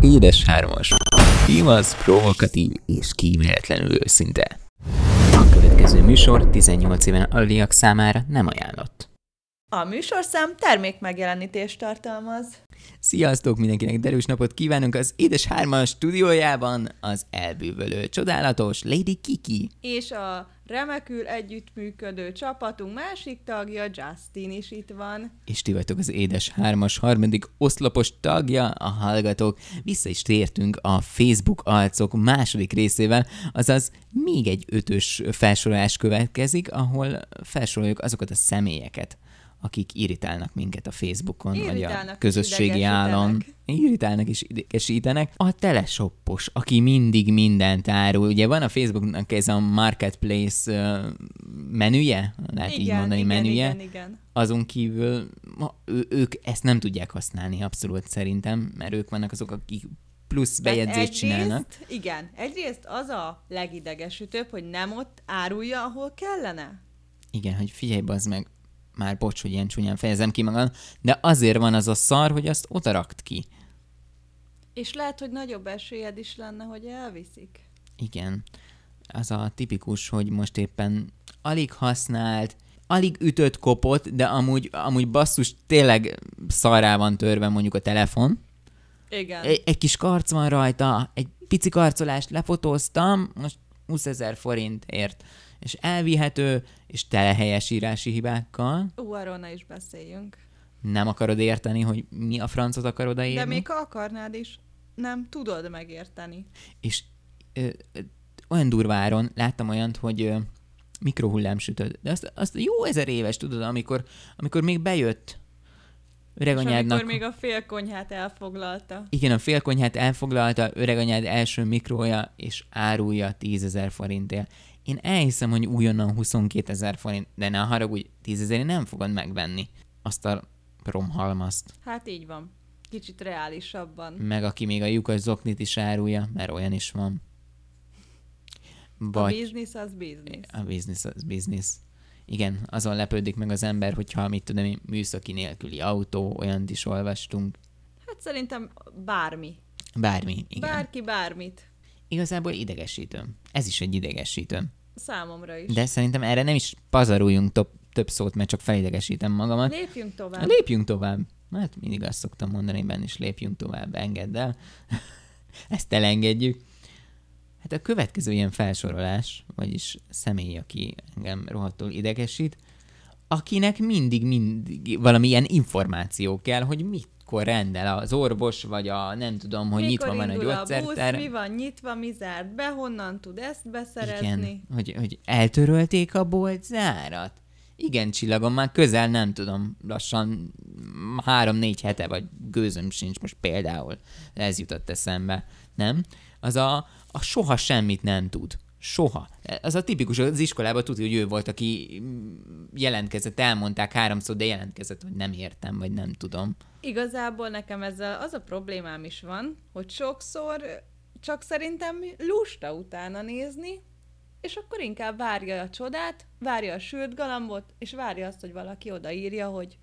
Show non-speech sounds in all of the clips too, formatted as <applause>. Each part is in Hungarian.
Édes hármas. Imasz, provokatív és kíméletlenül őszinte. A következő műsor 18 éven aluliak számára nem ajánlott. A műsorszám termékmegjelenítést tartalmaz. Sziasztok mindenkinek, derűs napot kívánunk az Édes Hármas stúdiójában az elbűvölő, csodálatos Lady Kiki. És a remekül együttműködő csapatunk másik tagja, Justin is itt van. És ti vagytok az Édes Hármas harmadik oszlopos tagja, a hallgatók. Vissza is tértünk a Facebook arcok második részével, azaz még egy ötös felsorolás következik, ahol felsoroljuk azokat a személyeket, akik irritálnak minket a Facebookon, vagy a közösségi állon. Irritálnak és idegesítenek. A telesoppos, aki mindig mindent árul. Ugye van a Facebooknak ez a marketplace menüje, lehet így mondani igen, menüje. igen, igen. Azon kívül ma, ő, ők ezt nem tudják használni abszolút szerintem, mert ők vannak azok, akik plusz Tehát bejegyzést csinálnak. Igen, egyrészt az a legidegesítőbb, hogy nem ott árulja, ahol kellene. Igen, hogy figyelj, bazd meg, már bocs, hogy ilyen csúnyán fejezem ki magam, de azért van az a szar, hogy azt oda rakt ki. És lehet, hogy nagyobb esélyed is lenne, hogy elviszik. Igen. Az a tipikus, hogy most éppen alig használt, alig ütött kopott, de amúgy, amúgy basszus tényleg szarrá van törve mondjuk a telefon. Igen. Egy, egy kis karc van rajta, egy pici karcolást lefotóztam, most 20 ezer forintért, és elvihető, és tele helyesírási hibákkal. Ú, arról ne is beszéljünk. Nem akarod érteni, hogy mi a francot akarod De odaírni? még ha akarnád is, nem tudod megérteni. És ö, ö, olyan durváron láttam olyant, hogy ö, mikrohullám sütött. De azt, azt jó ezer éves, tudod, amikor, amikor még bejött öreganyádnak... amikor még a félkonyhát elfoglalta. Igen, a félkonyhát elfoglalta öreganyád első mikrója, és árulja 10 ezer forintért. Én elhiszem, hogy újonnan 22 ezer forint, de ne haragudj, 10 ezerért nem fogod megvenni azt a romhalmazt. Hát így van. Kicsit reálisabban. Meg aki még a lyukas zoknit is árulja, mert olyan is van. A Vagy biznisz az biznisz. a business az business. Igen, azon lepődik meg az ember, hogyha mit tudom én, műszaki nélküli autó, olyant is olvastunk. Hát szerintem bármi. Bármi, igen. Bárki bármit. Igazából idegesítő. Ez is egy idegesítő. Számomra is. De szerintem erre nem is pazaruljunk több, több szót, mert csak felidegesítem magamat. Lépjünk tovább. Lépjünk tovább. Hát mindig azt szoktam mondani benne is, lépjünk tovább, engedd el. <laughs> Ezt elengedjük. Hát a következő ilyen felsorolás, vagyis személy, aki engem rohadtul idegesít, akinek mindig, mindig valamilyen információ kell, hogy mikor rendel az orvos, vagy a nem tudom, hogy Mikor nyitva van a a gyógyszertár. busz, mi van nyitva, mi zárt be, honnan tud ezt beszerezni. Igen, hogy, hogy eltörölték a bolt zárat. Igen, csillagom, már közel nem tudom, lassan három-négy hete, vagy gőzöm sincs most például. Ez jutott eszembe, nem? Az a, a soha semmit nem tud. Soha. Az a tipikus, az iskolában tudja, hogy ő volt, aki jelentkezett, elmondták háromszor, de jelentkezett, hogy nem értem, vagy nem tudom. Igazából nekem ezzel az a problémám is van, hogy sokszor csak szerintem lusta utána nézni, és akkor inkább várja a csodát, várja a sült galambot, és várja azt, hogy valaki odaírja, hogy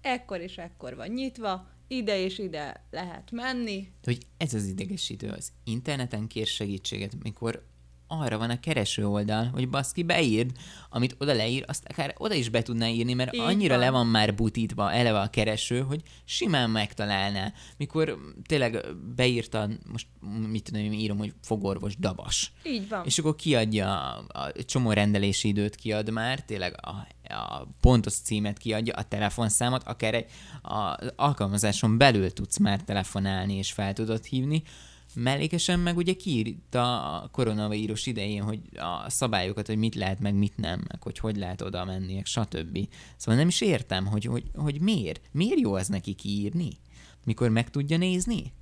ekkor és ekkor van nyitva, ide és ide lehet menni. De hogy ez az idegesítő, az interneten kér segítséget, mikor arra van a kereső oldal, hogy baszki beírd, amit oda leír, azt akár oda is be tudná írni, mert Így annyira van. le van már butítva eleve a kereső, hogy simán megtalálná. Mikor tényleg beírta, most mit tudom, én írom, hogy fogorvos dabas. Így van. És akkor kiadja a, a csomó rendelési időt kiad már, tényleg a, a pontos címet kiadja, a telefonszámot, akár egy, az alkalmazáson belül tudsz már telefonálni és fel tudod hívni. Mellékesen meg ugye kiírta a koronavírus idején, hogy a szabályokat, hogy mit lehet, meg mit nem, meg hogy hogy lehet oda menni, stb. Szóval nem is értem, hogy, hogy, hogy miért. Miért jó az neki kiírni? Mikor meg tudja nézni?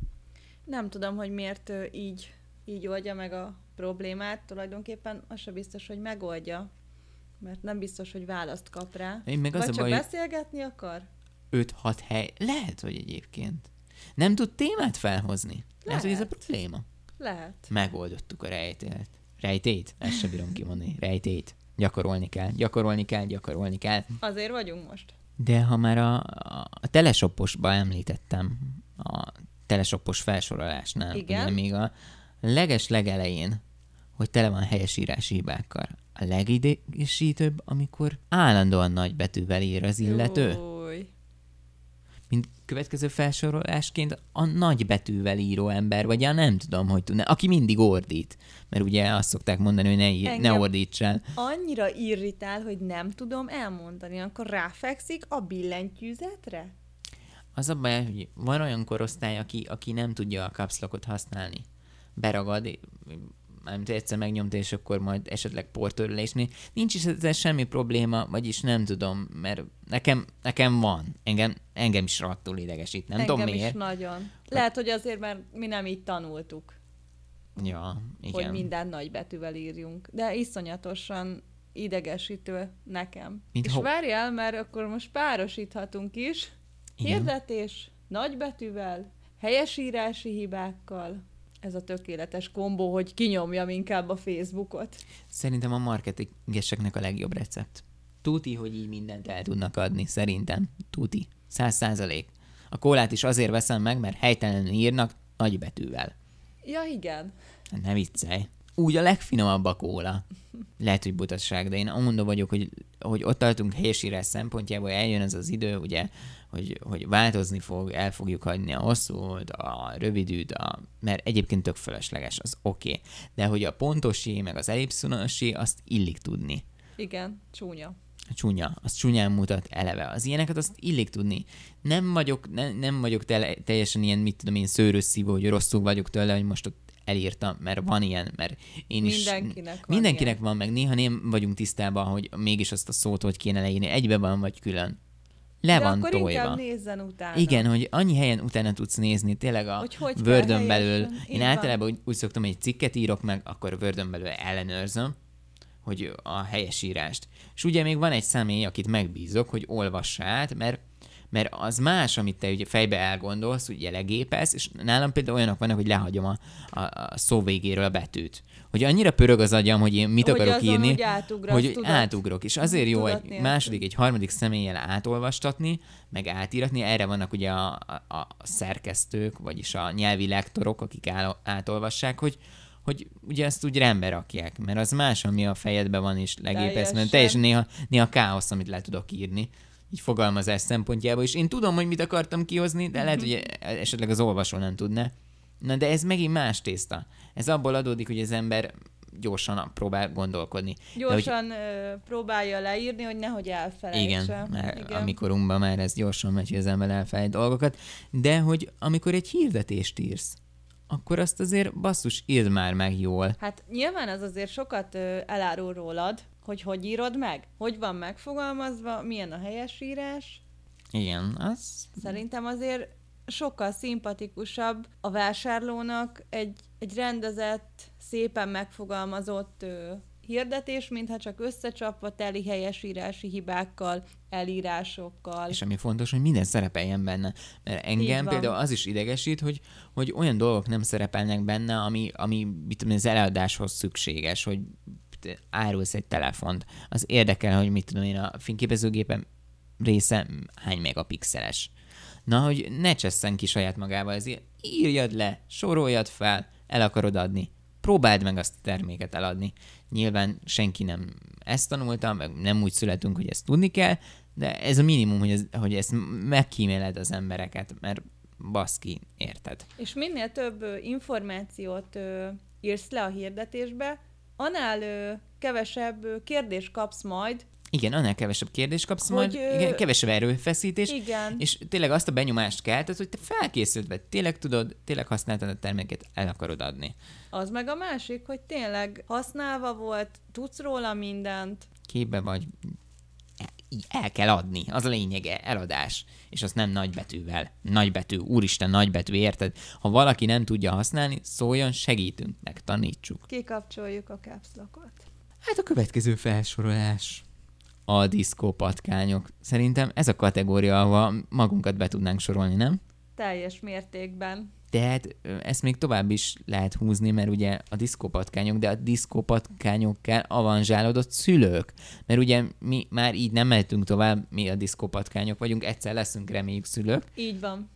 Nem tudom, hogy miért így, így oldja meg a problémát. Tulajdonképpen az se biztos, hogy megoldja. Mert nem biztos, hogy választ kap rá. Én meg az Vagy a csak baj, hogy- beszélgetni akar? 5-6 hely. Lehet, hogy egyébként. Nem tud témát felhozni. Lehet, hogy ez a probléma. Lehet. Megoldottuk a rejtét. Rejtét? Ezt sem bírom kimondani. Rejtét. Gyakorolni kell, gyakorolni kell, gyakorolni kell. Azért vagyunk most. De ha már a, a, telesopposba említettem a telesopos felsorolásnál. Igen. Ugye még a leges legelején, hogy tele van helyesírási hibákkal. A legidegesítőbb, amikor állandóan nagy betűvel ír az illető. Új. Következő felsorolásként a nagy betűvel író ember, vagy a nem tudom, hogy tudna, aki mindig ordít. Mert ugye azt szokták mondani, hogy ne, ír, ne Engem- ordítsál. Annyira irritál, hogy nem tudom elmondani. Akkor ráfekszik a billentyűzetre? Az a baj, hogy van olyan korosztály, aki, aki nem tudja a kapszlokot használni. Beragad, mármint egyszer megnyomta, és akkor majd esetleg portörlésni. Nincs is ezzel semmi probléma, vagyis nem tudom, mert nekem, nekem van. Engem, engem is rattul idegesít. Nem Engem tudom is miért. nagyon. Lehet, hogy azért, mert mi nem így tanultuk, Ja, Igen. hogy minden nagy betűvel írjunk. De iszonyatosan idegesítő nekem. Mint És ho- várjál, mert akkor most párosíthatunk is. Igen. Hirdetés, nagy betűvel, helyesírási hibákkal. Ez a tökéletes kombó, hogy kinyomjam inkább a Facebookot. Szerintem a marketingeseknek a legjobb recept. Tuti, hogy így mindent el tudnak adni, szerintem. Tuti. Száz százalék. A kólát is azért veszem meg, mert helytelenül írnak nagy betűvel. Ja, igen. Ne viccelj. Úgy a legfinomabb a kóla. Lehet, hogy butasság, de én amondó vagyok, hogy, hogy ott tartunk helyesírás szempontjából, eljön ez az idő, ugye, hogy, hogy változni fog, el fogjuk hagyni a hosszút, a rövidűt, a, mert egyébként tök fölösleges, az oké. Okay. De hogy a pontosi, meg az ellipszonosi, azt illik tudni. Igen, csúnya. Csúnya, az csúnyán mutat eleve. Az ilyeneket azt illik tudni. Nem vagyok, ne, nem vagyok tele, teljesen ilyen, mit tudom én, szőrös szívó, hogy rosszul vagyok tőle, hogy most ott elírtam, mert van ilyen, mert én is... Mindenkinek van Mindenkinek ilyen. van, meg néha nem vagyunk tisztában, hogy mégis azt a szót hogy kéne leírni. Egybe van, vagy külön. Le De van akkor inkább nézzen utána. Igen, hogy annyi helyen utána tudsz nézni, tényleg a Hogy hogy Word-ön belül. Így Én van. általában úgy, úgy szoktam, hogy egy cikket írok meg, akkor Word-ön belül ellenőrzöm, hogy a helyesírást. És ugye még van egy személy, akit megbízok, hogy olvassa át, mert mert az más, amit te ugye fejbe elgondolsz, ugye legépelsz, és nálam például olyanok vannak, hogy lehagyom a, a, a szó végéről a betűt. Hogy annyira pörög az agyam, hogy én mit Hogy akarok azon írni, úgy átugrasz, hogy tudat- átugrok. És azért jó egy második, egy harmadik személlyel átolvastatni, meg átíratni. Erre vannak ugye a, a, a szerkesztők, vagyis a nyelvi lektorok, akik áll, átolvassák, hogy hogy ugye ezt úgy rendbe rakják, mert az más, ami a fejedben van, és legépesz, mert teljesen néha, néha káosz, amit le tudok írni, így fogalmazás szempontjából, és én tudom, hogy mit akartam kihozni, de lehet, hogy esetleg az olvasó nem tudná. Na de ez megint más tészta. Ez abból adódik, hogy az ember gyorsan próbál gondolkodni. De hogy Gyorsan ö, próbálja leírni, hogy nehogy elfelejtse. igen, mert Igen. amikorunkban már ez gyorsan megy, hogy az ember elfelejt dolgokat, de hogy amikor egy hirdetést írsz, akkor azt azért basszus, írd már meg jól. Hát nyilván ez azért sokat ö, elárul rólad, hogy hogy írod meg, hogy van megfogalmazva, milyen a helyesírás. Igen, az... Szerintem azért sokkal szimpatikusabb a vásárlónak egy, egy rendezett, szépen megfogalmazott ö, hirdetés, mintha csak összecsapva teli helyesírási hibákkal, elírásokkal. És ami fontos, hogy minden szerepeljen benne. Mert engem például az is idegesít, hogy, hogy olyan dolgok nem szerepelnek benne, ami, ami mit tudom, az eladáshoz szükséges, hogy te árulsz egy telefont. Az érdekel, hogy mit tudom én, a fényképezőgépem része hány megapixeles. Na, hogy ne csesszen ki saját magával, ezért írjad le, soroljad fel, el akarod adni. Próbáld meg azt a terméket eladni. Nyilván senki nem ezt tanulta, meg nem úgy születünk, hogy ezt tudni kell, de ez a minimum, hogy, ez, hogy ezt megkíméled az embereket, mert baszki, érted? És minél több információt írsz le a hirdetésbe, annál ö, kevesebb ö, kérdést kapsz majd. Igen, annál kevesebb kérdést kapsz, Hogy, majd igen, kevesebb erőfeszítés, Igen. és tényleg azt a benyomást keltett, hogy te felkészült vagy, tényleg tudod, tényleg használtad a terméket, el akarod adni. Az meg a másik, hogy tényleg használva volt, tudsz róla mindent. Képbe vagy, így el kell adni, az a lényege, eladás. És az nem nagybetűvel. Nagybetű, úristen, nagybetű, érted? Ha valaki nem tudja használni, szóljon, segítünk, meg tanítsuk. Kikapcsoljuk a capslokot. Hát a következő felsorolás. A diszkópatkányok. Szerintem ez a kategória, ahol magunkat be tudnánk sorolni, nem? Teljes mértékben. Tehát ezt még tovább is lehet húzni, mert ugye a diszkópatkányok, de a diszkópatkányokkal avanzsálódott szülők. Mert ugye mi már így nem mehetünk tovább, mi a diszkópatkányok vagyunk, egyszer leszünk reméljük szülők, Így van.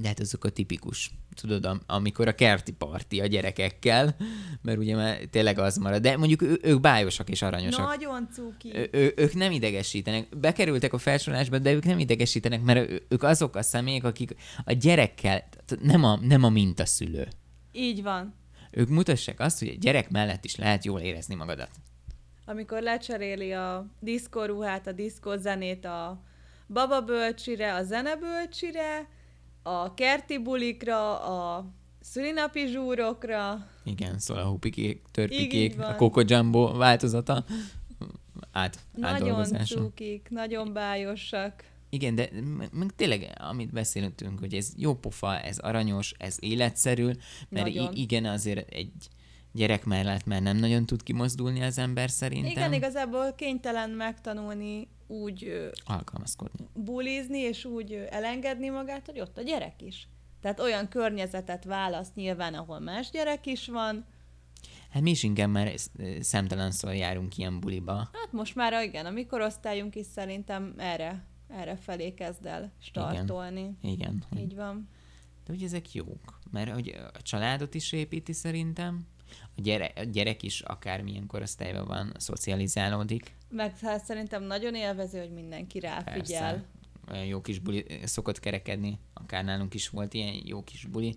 De hát azok a tipikus, tudod, am- amikor a kerti parti a gyerekekkel, mert ugye már tényleg az marad. De mondjuk ő, ők bájosak és aranyosak. Nagyon cuki. Ő, ő, ők nem idegesítenek. Bekerültek a felsorolásba, de ők nem idegesítenek, mert ő- ők azok a személyek, akik a gyerekkel, nem a, nem a mintaszülő. Így van. Ők mutassák azt, hogy a gyerek mellett is lehet jól érezni magadat. Amikor lecseréli a diszkoruhát, a diszkozenét a bababölcsire, a zenebölcsire, a kerti bulikra, a szülinapi zsúrokra. Igen, szóval a hupikék, törpikék, a Coco Jumbo változata át, Nagyon cukik, nagyon bájosak. Igen, de meg tényleg, amit beszéltünk, hogy ez jó pofa, ez aranyos, ez életszerű, mert i- igen, azért egy gyerek mellett már nem nagyon tud kimozdulni az ember szerintem. Igen, igazából kénytelen megtanulni úgy Alkalmazkodni. bulizni, és úgy elengedni magát, hogy ott a gyerek is. Tehát olyan környezetet választ nyilván, ahol más gyerek is van. Hát mi is inkább már szemtelenszor járunk ilyen buliba. Hát most már igen, a mi korosztályunk is szerintem erre, erre felé kezd el startolni. Igen. hogy- Így van. De hogy ezek jók, mert hogy a családot is építi szerintem, a, gyere, a gyerek is akármilyen korosztályban van, szocializálódik. Meg hát szerintem nagyon élvező, hogy mindenki ráfigyel. Persze. Olyan jó kis buli szokott kerekedni, akár nálunk is volt ilyen jó kis buli,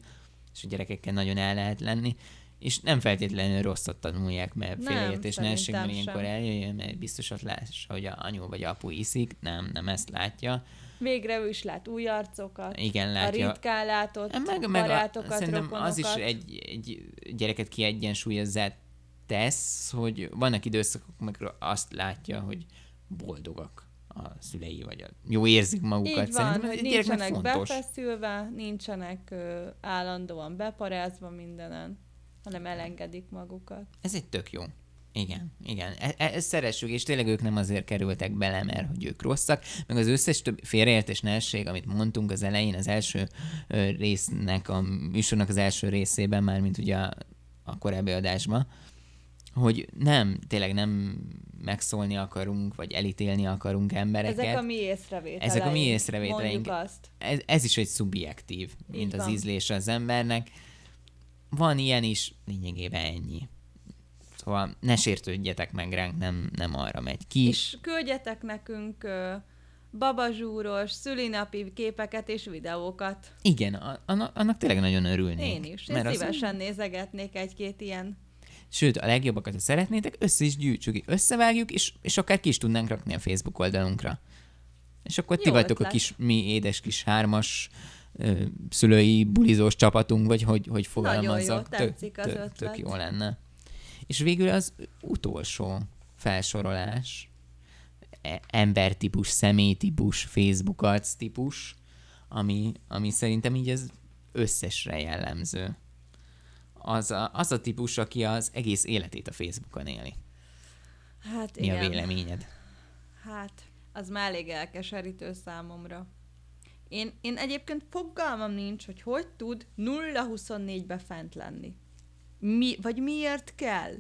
és a gyerekekkel nagyon el lehet lenni, és nem feltétlenül rosszat tanulják, mert félreértés ne essék, mert ilyenkor eljöjjön, mert biztos ott lássa, hogy a anyu vagy apu iszik, nem, nem ezt látja. Végre ő is lát új arcokat, Igen, a látja. ritkán látott Meg, meg a, barátokat, szerintem rokonokat. az is egy, egy gyereket kiegyensúlyozzá tesz, hogy vannak időszakok, amikor azt látja, hogy boldogak a szülei, vagy a, jó érzik magukat. Így van, Szerintem hogy nincsenek fontos. befeszülve, nincsenek ö, állandóan beparázva mindenen, hanem elengedik magukat. Ez egy tök jó. Igen, igen. E- e- ezt szeressük, és tényleg ők nem azért kerültek bele, mert hogy ők rosszak, meg az összes több félreértés nehesség, amit mondtunk az elején, az első résznek, a műsornak az első részében, már mint ugye a, a korábbi adásban, hogy nem, tényleg nem megszólni akarunk, vagy elítélni akarunk embereket. Ezek a mi észrevételeink. Ezek a mi észrevételeink. Azt. ez, ez is egy szubjektív, mint Így az van. ízlése az embernek. Van ilyen is, lényegében ennyi. Szóval ne sértődjetek meg ránk, nem, nem arra megy ki. És küldjetek nekünk ö, babazsúros, szülinapi képeket és videókat. Igen, a- annak, tényleg nagyon örülnék. Én is. Én Mert az- szívesen nézegetnék egy-két ilyen. Sőt, a legjobbakat, ha szeretnétek, össze is gyűjtsük, összevágjuk, és, és akár ki is tudnánk rakni a Facebook oldalunkra. És akkor ti Jó vagytok a ötlet. kis, mi édes kis hármas ö, szülői bulizós csapatunk, vagy hogy, hogy fogalmazzak. tetszik az tök, ötlet. tök jó lenne. És végül az utolsó felsorolás, e- embertípus, személytípus, Facebook arc típus, ami, ami szerintem így az összesre jellemző. Az a, az a típus, aki az egész életét a Facebookon éli. Hát Mi igen. a véleményed? Hát, az már elég elkeserítő számomra. Én, én egyébként fogalmam nincs, hogy hogy tud 0-24-be fent lenni. Mi, vagy miért kell?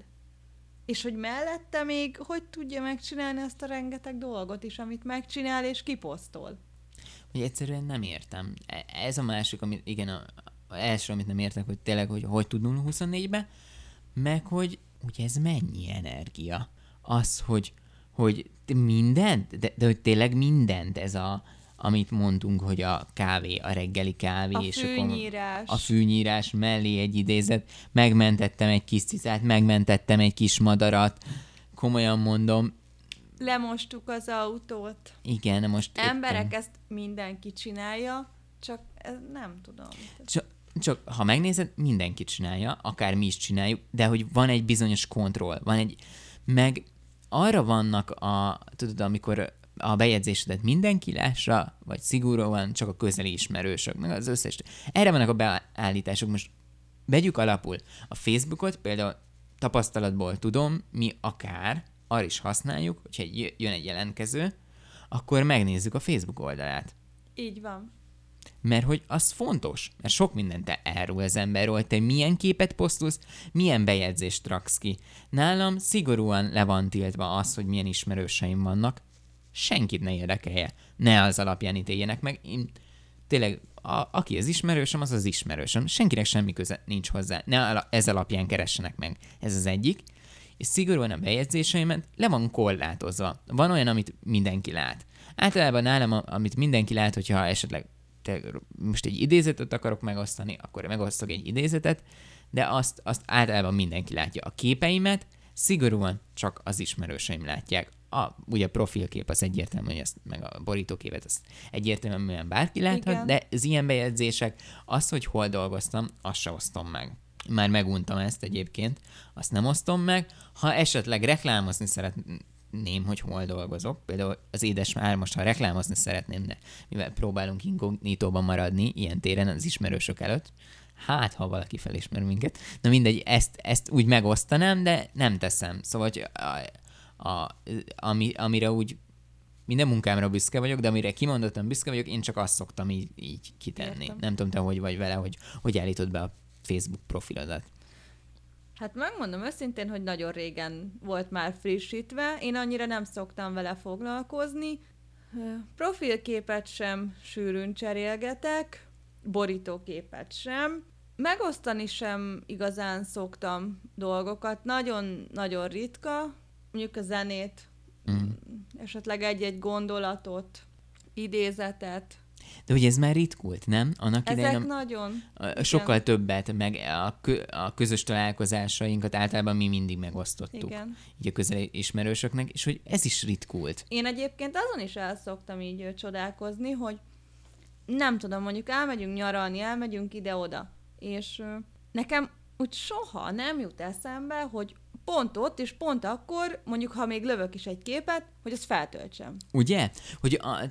És hogy mellette még hogy tudja megcsinálni ezt a rengeteg dolgot is, amit megcsinál és kiposztol. Hogy egyszerűen nem értem. E- Ez a másik, amit, igen, első, amit nem értek, hogy tényleg, hogy hogy tud 0-24-be, meg hogy, hogy ez mennyi energia. Az, hogy, hogy mindent, de, de hogy tényleg mindent ez a, amit mondtunk, hogy a kávé, a reggeli kávé, A és akkor fűnyírás. a fűnyírás mellé egy idézet, megmentettem egy kis cicát, megmentettem egy kis madarat, komolyan mondom, Lemostuk az autót. igen, most éppen- Emberek, ezt mindenki csinálja, csak ez nem tudom. Csak, csak ha megnézed, mindenki csinálja, akár mi is csináljuk, de hogy van egy bizonyos kontroll, van egy, meg arra vannak a, tudod, amikor a bejegyzésedet mindenki lássa, vagy szigorúan csak a közeli ismerősök, meg az összes. Erre vannak a beállítások. Most vegyük alapul. A Facebookot például tapasztalatból tudom, mi akár arra is használjuk, hogyha jön egy jelentkező, akkor megnézzük a Facebook oldalát. Így van. Mert hogy az fontos, mert sok mindent elrúl az emberről, te milyen képet posztolsz, milyen bejegyzést raksz ki. Nálam szigorúan le van tiltva az, hogy milyen ismerőseim vannak. Senkit ne érdekelje. Ne az alapján ítéljenek meg. Én tényleg a, aki az ismerősöm, az az ismerősöm. Senkinek semmi köze nincs hozzá. Ne ez alapján keressenek meg. Ez az egyik. És szigorúan a bejegyzéseimet le van korlátozva. Van olyan, amit mindenki lát. Általában nálam, amit mindenki lát, hogyha esetleg te most egy idézetet akarok megosztani, akkor megosztok egy idézetet, de azt, azt általában mindenki látja. A képeimet szigorúan csak az ismerőseim látják. A, ugye a profilkép az egyértelmű, hogy ezt, meg a borítóképet azt egyértelműen bárki láthat, Igen. de az ilyen bejegyzések, az, hogy hol dolgoztam, azt se osztom meg. Már meguntam ezt egyébként, azt nem osztom meg. Ha esetleg reklámozni szeretném, hogy hol dolgozok, például az édes már most, ha reklámozni szeretném, de mivel próbálunk inkognitóban maradni ilyen téren az ismerősök előtt, hát ha valaki felismer minket. Na mindegy, ezt, ezt úgy megosztanám, de nem teszem. Szóval, hogy a, a, ami, amire úgy minden munkámra büszke vagyok, de amire kimondottan büszke vagyok, én csak azt szoktam így, így kitenni. Értem. Nem tudom, te hogy vagy vele, hogy hogy állítod be a Facebook profilodat. Hát megmondom őszintén, hogy nagyon régen volt már frissítve, én annyira nem szoktam vele foglalkozni. Profilképet sem sűrűn cserélgetek, borítóképet sem. Megosztani sem igazán szoktam dolgokat, nagyon-nagyon ritka, mondjuk a zenét, mm. esetleg egy-egy gondolatot, idézetet, de ugye ez már ritkult, nem? Annak Ezek idején nagyon. Sokkal igen. többet, meg a, kö, a közös találkozásainkat általában mi mindig megosztottuk. Igen. Így a közel ismerősöknek, és hogy ez is ritkult. Én egyébként azon is el szoktam így csodálkozni, hogy nem tudom, mondjuk elmegyünk nyaralni, elmegyünk ide-oda, és nekem úgy soha nem jut eszembe, hogy pont ott, és pont akkor, mondjuk ha még lövök is egy képet, hogy azt feltöltsem. Ugye? Hogy a,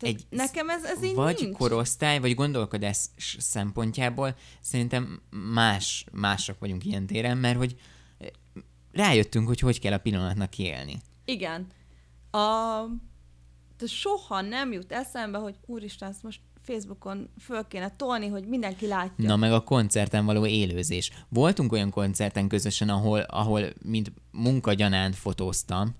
egy, nekem ez, ez így Vagy nincs. korosztály, vagy gondolkodás szempontjából szerintem más, mások vagyunk ilyen téren, mert hogy rájöttünk, hogy hogy kell a pillanatnak élni. Igen. A, de soha nem jut eszembe, hogy úristen, ezt most Facebookon föl kéne tolni, hogy mindenki látja. Na meg a koncerten való élőzés. Voltunk olyan koncerten közösen, ahol, ahol mint munkagyanán fotóztam,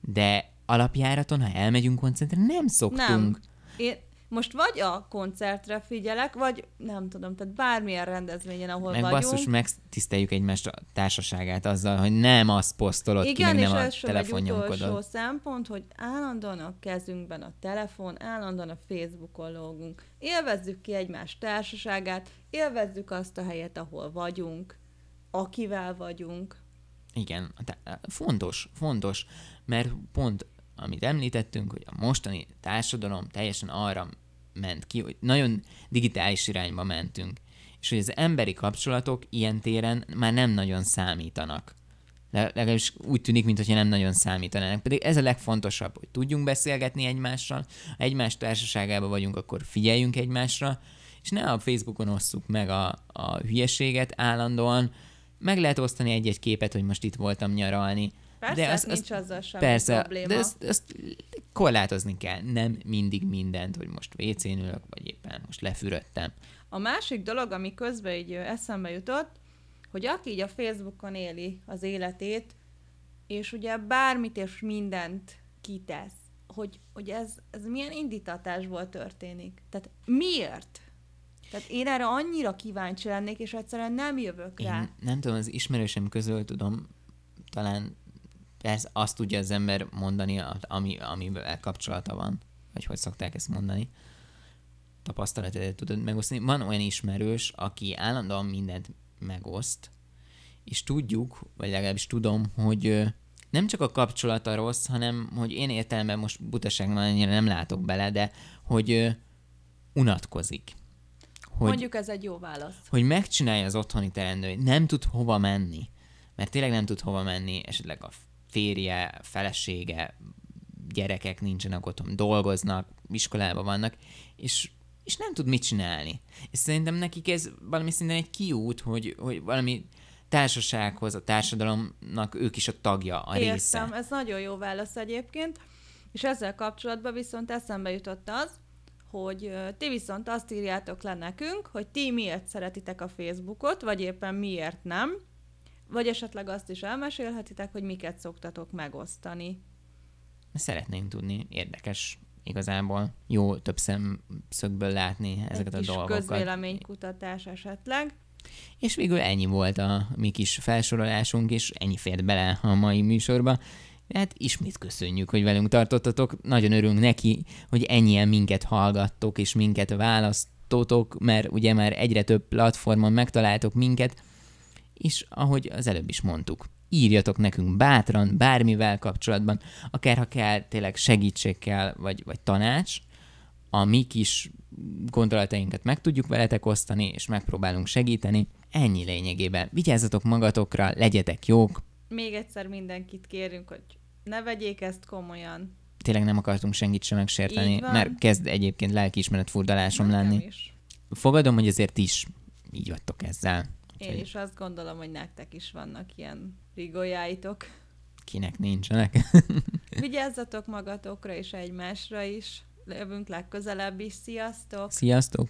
de alapjáraton, ha elmegyünk koncertre, nem szoktunk. Nem. Én, most vagy a koncertre figyelek, vagy nem tudom, tehát bármilyen rendezvényen, ahol meg vagyunk. basszus, megtiszteljük egymást társaságát azzal, hogy nem azt posztolod Igen, ki, meg nem a telefonnyomkodod. Igen, és szempont, hogy állandóan a kezünkben a telefon, állandóan a Facebookon lógunk. Élvezzük ki egymás társaságát, élvezzük azt a helyet, ahol vagyunk, akivel vagyunk. Igen, fontos, fontos, mert pont amit említettünk, hogy a mostani társadalom teljesen arra ment ki, hogy nagyon digitális irányba mentünk, és hogy az emberi kapcsolatok ilyen téren már nem nagyon számítanak. Legalábbis úgy tűnik, mintha nem nagyon számítanának. Pedig ez a legfontosabb, hogy tudjunk beszélgetni egymással, ha egymás társaságában vagyunk, akkor figyeljünk egymásra, és ne a Facebookon osszuk meg a, a hülyeséget állandóan, meg lehet osztani egy-egy képet, hogy most itt voltam nyaralni, Persze, de az, nincs az, azzal semmi persze, probléma. de ezt, ezt korlátozni kell. Nem mindig mindent, hogy most WC-n ülök, vagy éppen most lefürödtem. A másik dolog, ami közben így eszembe jutott, hogy aki így a Facebookon éli az életét, és ugye bármit és mindent kitesz, hogy, hogy ez, ez milyen indítatásból történik. Tehát miért? Tehát én erre annyira kíváncsi lennék, és egyszerűen nem jövök rá. Én nem tudom, az ismerősem közül tudom, talán persze azt tudja az ember mondani, ami, amivel kapcsolata van, vagy hogy szokták ezt mondani, tapasztalatot tudod megosztani. Van olyan ismerős, aki állandóan mindent megoszt, és tudjuk, vagy legalábbis tudom, hogy nem csak a kapcsolata rossz, hanem hogy én értelemben most butaságban annyira nem látok bele, de hogy unatkozik. Hogy, Mondjuk ez egy jó válasz. Hogy megcsinálja az otthoni teendőit, nem tud hova menni. Mert tényleg nem tud hova menni, esetleg a férje, felesége, gyerekek nincsenek otthon, dolgoznak, iskolában vannak, és, és nem tud mit csinálni. És szerintem nekik ez valami szinten egy kiút, hogy, hogy valami társasághoz, a társadalomnak ők is a tagja, a Értem, része. ez nagyon jó válasz egyébként. És ezzel kapcsolatban viszont eszembe jutott az, hogy ti viszont azt írjátok le nekünk, hogy ti miért szeretitek a Facebookot, vagy éppen miért nem, vagy esetleg azt is elmesélhetitek, hogy miket szoktatok megosztani. Szeretnénk tudni, érdekes, igazából jó több szemszögből látni ezeket Egy a kis dolgokat. közvéleménykutatás esetleg. És végül ennyi volt a mi kis felsorolásunk, és ennyi fért bele a mai műsorba. Hát ismét köszönjük, hogy velünk tartottatok. Nagyon örülünk neki, hogy ennyien minket hallgattok, és minket választotok, mert ugye már egyre több platformon megtaláltok minket, és ahogy az előbb is mondtuk, írjatok nekünk bátran, bármivel kapcsolatban, akár ha kell, tényleg segítség kell, vagy, vagy tanács, a mi kis gondolatainkat meg tudjuk veletek osztani, és megpróbálunk segíteni. Ennyi lényegében. Vigyázzatok magatokra, legyetek jók, Még egyszer mindenkit kérünk, hogy ne vegyék ezt komolyan. tényleg nem akartunk senkit sem megsérteni, mert kezd egyébként lelkiismeret furdalásom lenni. is. Fogadom, hogy azért is így vagytok ezzel. Én is azt gondolom, hogy nektek is vannak ilyen rigójáitok. Kinek nincsenek. <laughs> Vigyázzatok magatokra és egymásra is. Jövünk legközelebb is. Sziasztok! Sziasztok!